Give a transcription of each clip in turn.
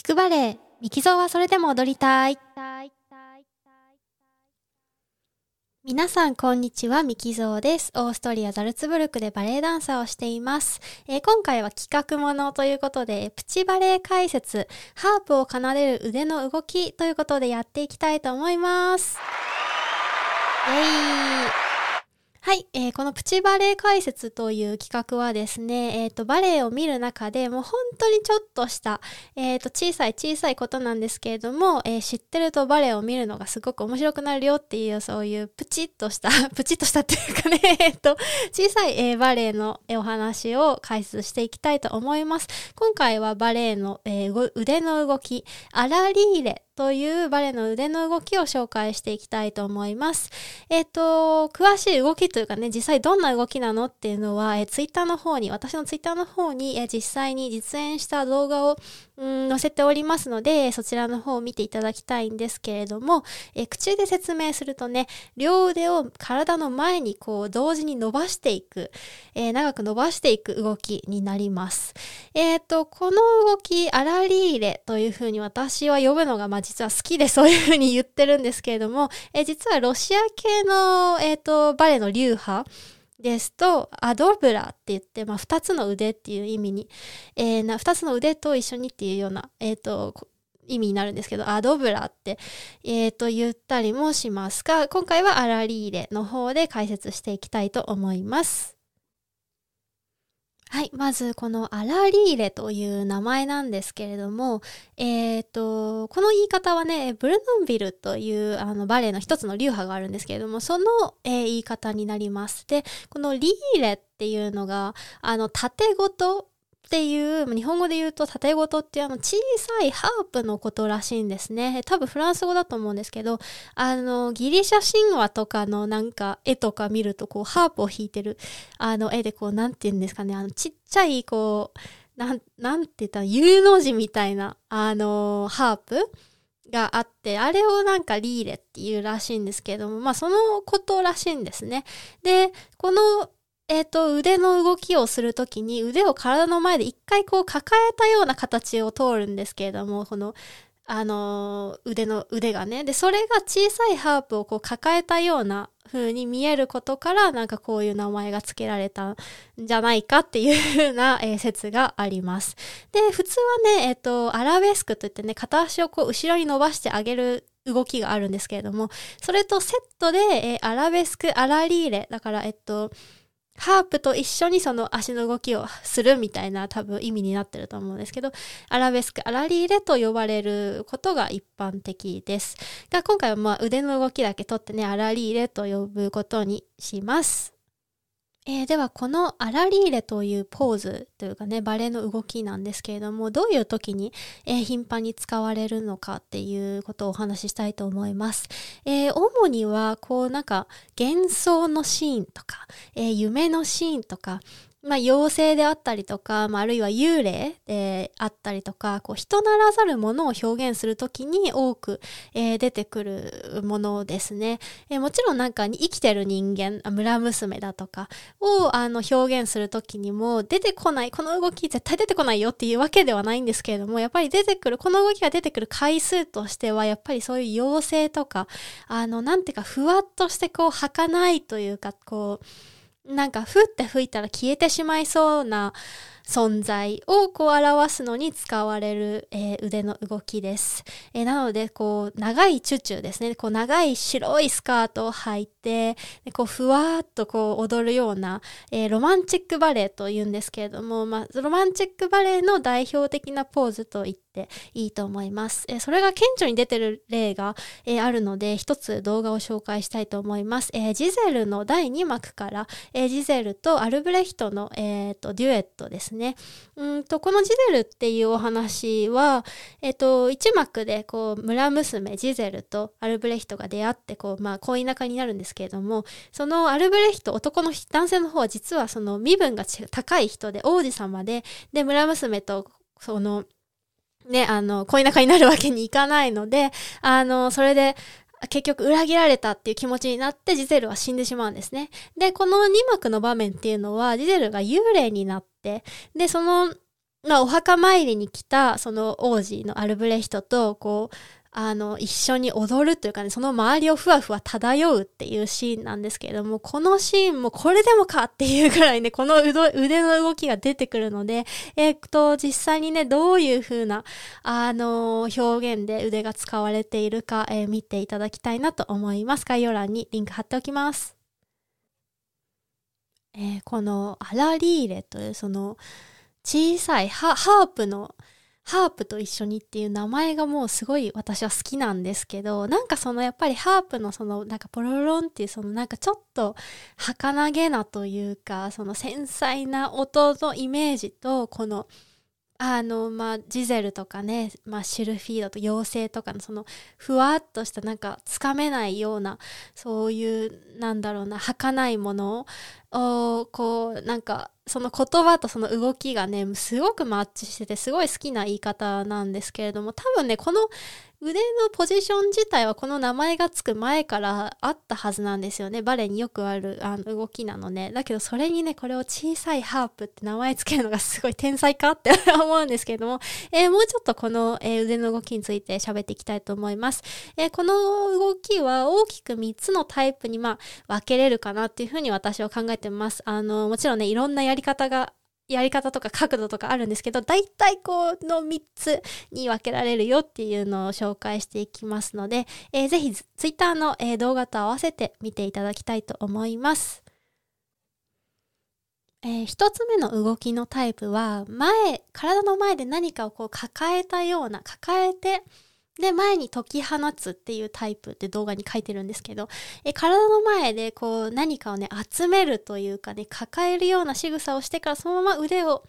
聞くバレエ、ミキゾーはそれでも踊りたい。皆さん、こんにちは。ミキゾーです。オーストリア・ザルツブルクでバレエダンサーをしています。えー、今回は企画ものということで、プチバレエ解説、ハープを奏でる腕の動きということでやっていきたいと思います。イェイはい、えー、このプチバレエ解説という企画はですね、え、ー、と、バレエを見る中でもう本当にちょっとした、え、ー、と、小さい小さいことなんですけれども、え知ってるとバレエを見るのがすごく面白くなるよっていう、そういうプチッとした、プチッとしたっていうかね、えっと、小さい、えバレエのお話を解説していきたいと思います。今回はバレエの、え腕の動き、アラリーレというバレエの腕の動きを紹介していきたいと思います。えっ、ー、と、詳しい動きとというかね、実際どんな動きなのっていうのは、えー、ツイッターの方に、私のツイッターの方に、え、実際に実演した動画を、うん、載せておりますので、そちらの方を見ていただきたいんですけれども、え、口で説明するとね、両腕を体の前にこう同時に伸ばしていく、えー、長く伸ばしていく動きになります。えっ、と、この動き、アラリーレというふうに私は呼ぶのが、まあ、実は好きでそういうふうに言ってるんですけれども、え、実はロシア系の、えっ、と、バレエの流派、ですと、アドブラって言って、まあ、二つの腕っていう意味に、えー、な、二つの腕と一緒にっていうような、えっ、ー、と、意味になるんですけど、アドブラって、え、ー、と、言ったりもしますが、今回はアラリーレの方で解説していきたいと思います。はい。まず、このアラリーレという名前なんですけれども、えっ、ー、と、この言い方はね、ブルノンビルというあのバレエの一つの流派があるんですけれども、その、えー、言い方になります。で、このリーレっていうのが、あの、縦ごとっていう、日本語で言うと縦ごとっていうあの小さいハープのことらしいんですね。多分フランス語だと思うんですけど、あの、ギリシャ神話とかのなんか絵とか見るとこうハープを弾いてるあの絵でこうなんて言うんですかね、あのちっちゃいこう、なん、なんて言ったら U の字みたいなあのハープがあって、あれをなんかリーレっていうらしいんですけども、まあそのことらしいんですね。で、このえっ、ー、と、腕の動きをするときに腕を体の前で一回こう抱えたような形を通るんですけれども、この、あのー、腕の、腕がね。で、それが小さいハープをこう抱えたような風に見えることから、なんかこういう名前が付けられたんじゃないかっていう風な、えー、説があります。で、普通はね、えっ、と、アラベスクといってね、片足をこう後ろに伸ばしてあげる動きがあるんですけれども、それとセットで、え、アラベスク、アラリーレ、だから、えっと、ハープと一緒にその足の動きをするみたいな多分意味になってると思うんですけど、アラベスク、アラリーレと呼ばれることが一般的です。が今回はまあ腕の動きだけ取ってね、アラリーレと呼ぶことにします。えー、ではこのアラリーレというポーズというかねバレエの動きなんですけれどもどういう時に、えー、頻繁に使われるのかっていうことをお話ししたいと思います。えー、主にはこうなんか幻想のシーンとか、え夢のシーンとかまあ、妖精であったりとか、まあ、あるいは幽霊であったりとか、こう、人ならざるものを表現するときに多く、えー、出てくるものですね。えー、もちろんなんか生きてる人間、村娘だとかをあの表現するときにも出てこない、この動き絶対出てこないよっていうわけではないんですけれども、やっぱり出てくる、この動きが出てくる回数としては、やっぱりそういう妖精とか、あの、なんていうか、ふわっとしてこう、儚いというか、こう、なんか、ふって吹いたら消えてしまいそうな存在をこう表すのに使われる、えー、腕の動きです。えー、なので、こう、長いチュチュですね。こう、長い白いスカートを履いて、でこう、ふわーっとこう、踊るような、えー、ロマンチックバレエと言うんですけれども、まあ、ロマンチックバレエの代表的なポーズと言っていいと思います。えそれが顕著に出てる例が、えあるので、一つ動画を紹介したいと思います。えジゼルの第2幕から、えジゼルとアルブレヒトの、えーと、デュエットですね。ね。うんと、このジゼルっていうお話は、えっと、一幕で、こう、村娘ジゼルとアルブレヒトが出会って、こう、まあ、恋仲になるんですけれども、そのアルブレヒト、男の、男性の方は実はその身分が高い人で、王子様で、で、村娘と、その、ね、あの、恋仲になるわけにいかないので、あの、それで、結局裏切られたっていう気持ちになってジゼルは死んでしまうんですね。で、この2幕の場面っていうのはジゼルが幽霊になって、で、そのまあ、お墓参りに来た、その王子のアルブレヒトと、こう、あの、一緒に踊るというかね、その周りをふわふわ漂うっていうシーンなんですけれども、このシーンもこれでもかっていうぐらいね、この腕の動きが出てくるので、え、っと、実際にね、どういう風な、あの、表現で腕が使われているか、えー、見ていただきたいなと思います。概要欄にリンク貼っておきます。え、このアラリーレというその小さいハープのハープと一緒にっていう名前がもうすごい私は好きなんですけど、なんかそのやっぱりハープのそのなんかポロロンっていうそのなんかちょっと儚げなというか、その繊細な音のイメージと、このあの、まあ、ジゼルとかね、まあ、シルフィードと妖精とかのそのふわっとしたなんかつかめないようなそういうなんだろうな儚いものをおこうなんかその言葉とその動きがねすごくマッチしててすごい好きな言い方なんですけれども多分ねこの腕のポジション自体はこの名前がつく前からあったはずなんですよね。バレエによくあるあの動きなのね。だけどそれにね、これを小さいハープって名前つけるのがすごい天才かって 思うんですけれども、えー、もうちょっとこの、えー、腕の動きについて喋っていきたいと思います。えー、この動きは大きく3つのタイプにまあ分けれるかなっていうふうに私は考えてます。あの、もちろんね、いろんなやり方がやり方とか角度とかあるんですけど、大体この3つに分けられるよっていうのを紹介していきますので、えー、ぜひ Twitter の、え、動画と合わせて見ていただきたいと思います。えー、一つ目の動きのタイプは、前、体の前で何かをこう抱えたような、抱えて、で、前に解き放つっていうタイプって動画に書いてるんですけど、え体の前でこう何かをね、集めるというかね、抱えるような仕草をしてからそのまま腕を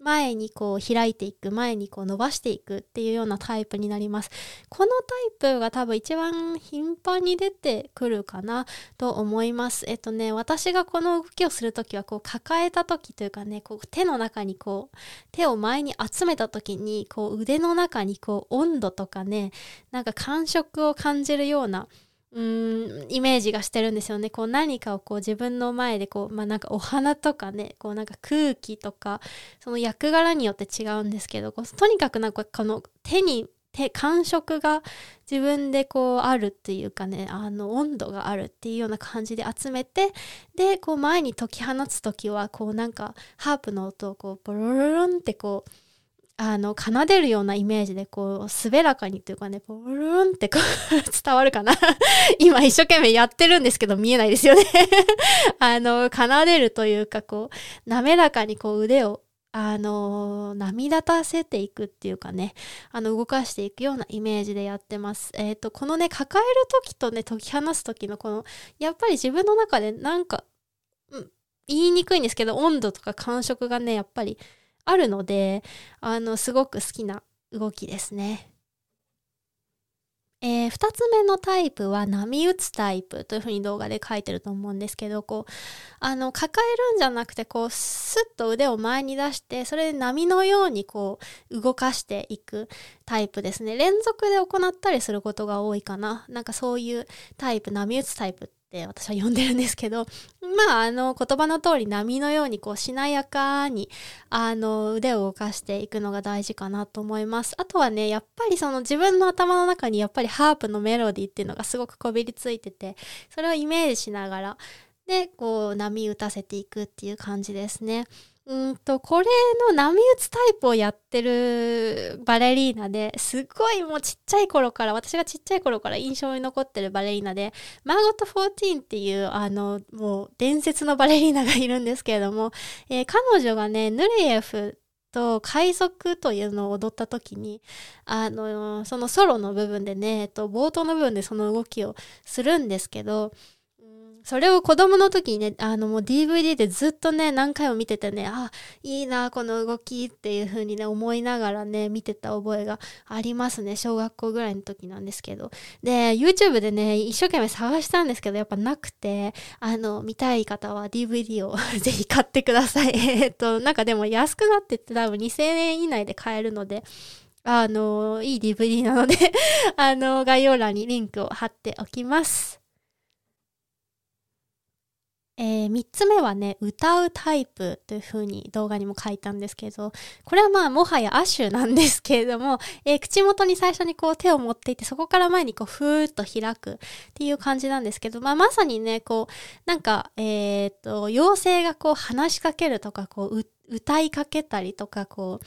前にこう開いていく、前にこう伸ばしていくっていうようなタイプになります。このタイプが多分一番頻繁に出てくるかなと思います。えっとね、私がこの動きをするときはこう抱えたときというかね、こう手の中にこう手を前に集めたときにこう腕の中にこう温度とかね、なんか感触を感じるようなうーんイメージがしてるんですよね。こう何かをこう自分の前でこう、まあなんかお花とかね、こうなんか空気とか、その役柄によって違うんですけど、こうとにかくなんかこの手に、手、感触が自分でこうあるっていうかね、あの温度があるっていうような感じで集めて、で、こう前に解き放つ時は、こうなんかハープの音をこうボロロロンってこう、あの、奏でるようなイメージで、こう、滑らかにというかね、ポルーンってこう伝わるかな 今一生懸命やってるんですけど、見えないですよね あの、奏でるというか、こう、滑らかにこう腕を、あの、波立たせていくっていうかね、あの、動かしていくようなイメージでやってます。えっ、ー、と、このね、抱える時とね、解き放す時のこの、やっぱり自分の中でなんか、うん、言いにくいんですけど、温度とか感触がね、やっぱり、あるので、あの、すごく好きな動きですね。えー、2つ目のタイプは波打つタイプというふうに動画で書いてると思うんですけど、こう、あの、抱えるんじゃなくて、こう、スッと腕を前に出して、それで波のようにこう、動かしていくタイプですね。連続で行ったりすることが多いかな。なんかそういうタイプ、波打つタイプって私は呼んでるんですけど、まあ、あの、言葉の通り波のようにこう、しなやかに、あの、腕を動かしていくのが大事かなと思います。あとはね、やっぱりその自分の頭の中にやっぱりハープのメロディーっていうのがすごくこびりついてて、それをイメージしながら、で、こう、波打たせていくっていう感じですね。んと、これの波打つタイプをやってるバレリーナですっごいもうちっちゃい頃から、私がちっちゃい頃から印象に残ってるバレリーナで、マーゴット14っていう、あの、もう伝説のバレリーナがいるんですけれども、えー、彼女がね、ヌレイエフと海賊というのを踊った時に、あの、そのソロの部分でね、えっと、冒頭の部分でその動きをするんですけど、それを子供の時にね、あのもう DVD でずっとね、何回も見ててね、あ、いいな、この動きっていう風にね、思いながらね、見てた覚えがありますね。小学校ぐらいの時なんですけど。で、YouTube でね、一生懸命探したんですけど、やっぱなくて、あの、見たい方は DVD を ぜひ買ってください。えっと、なんかでも安くなってって多分2000円以内で買えるので、あの、いい DVD なのであの、概要欄にリンクを貼っておきます。えー、3つ目はね、歌うタイプという風に動画にも書いたんですけど、これはまあもはやアッシュなんですけれども、えー、口元に最初にこう手を持っていて、そこから前にこうふーっと開くっていう感じなんですけど、まあまさにね、こう、なんか、え、っと、妖精がこう話しかけるとか、こう、歌いかけたりとか、こう、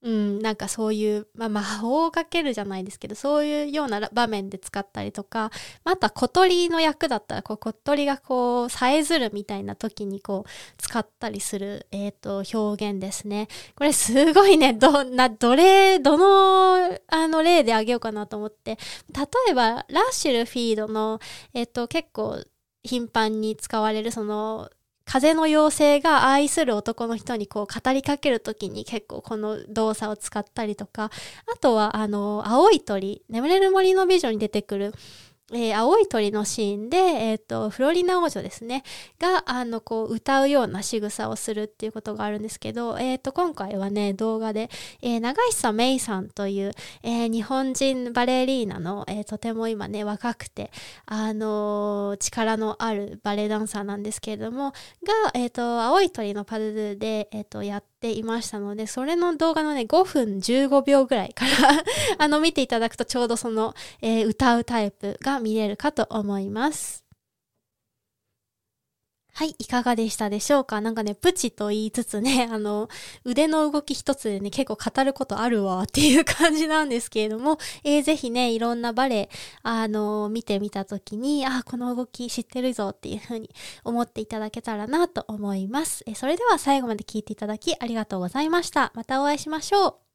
うん、なんかそういう、まあ、魔法をかけるじゃないですけど、そういうような場面で使ったりとか、また小鳥の役だったら、こう小鳥がこう、さえずるみたいな時にこう、使ったりする、えっ、ー、と、表現ですね。これすごいね、ど、な、どれ、どの、あの、例であげようかなと思って、例えば、ラッシュルフィードの、えっ、ー、と、結構、頻繁に使われるその風の妖精が愛する男の人にこう語りかけるときに結構この動作を使ったりとか、あとはあの、青い鳥、眠れる森の美女に出てくるえー、青い鳥のシーンで、えっ、ー、と、フロリナ王女ですね、が、あの、こう、歌うような仕草をするっていうことがあるんですけど、えっ、ー、と、今回はね、動画で、えー、長久芽衣さんという、えー、日本人バレリーナの、えー、とても今ね、若くて、あの力のあるバレエダンサーなんですけれども、が、えっ、と、青い鳥のパドゥで、えっ、と、やっていましたので、それの動画のね、5分15秒ぐらいから あの、見ていただくとちょうどその、え歌うタイプが見れるかと思います。はい、いかがでしたでしょうか？なんかね、プチと言いつつね、あの、腕の動き一つでね、結構語ることあるわっていう感じなんですけれども、えー、ぜひね、いろんなバレエ、あの、見てみたときに、あ、この動き知ってるぞっていうふうに思っていただけたらなと思います。えー、それでは最後まで聞いていただきありがとうございました。またお会いしましょう。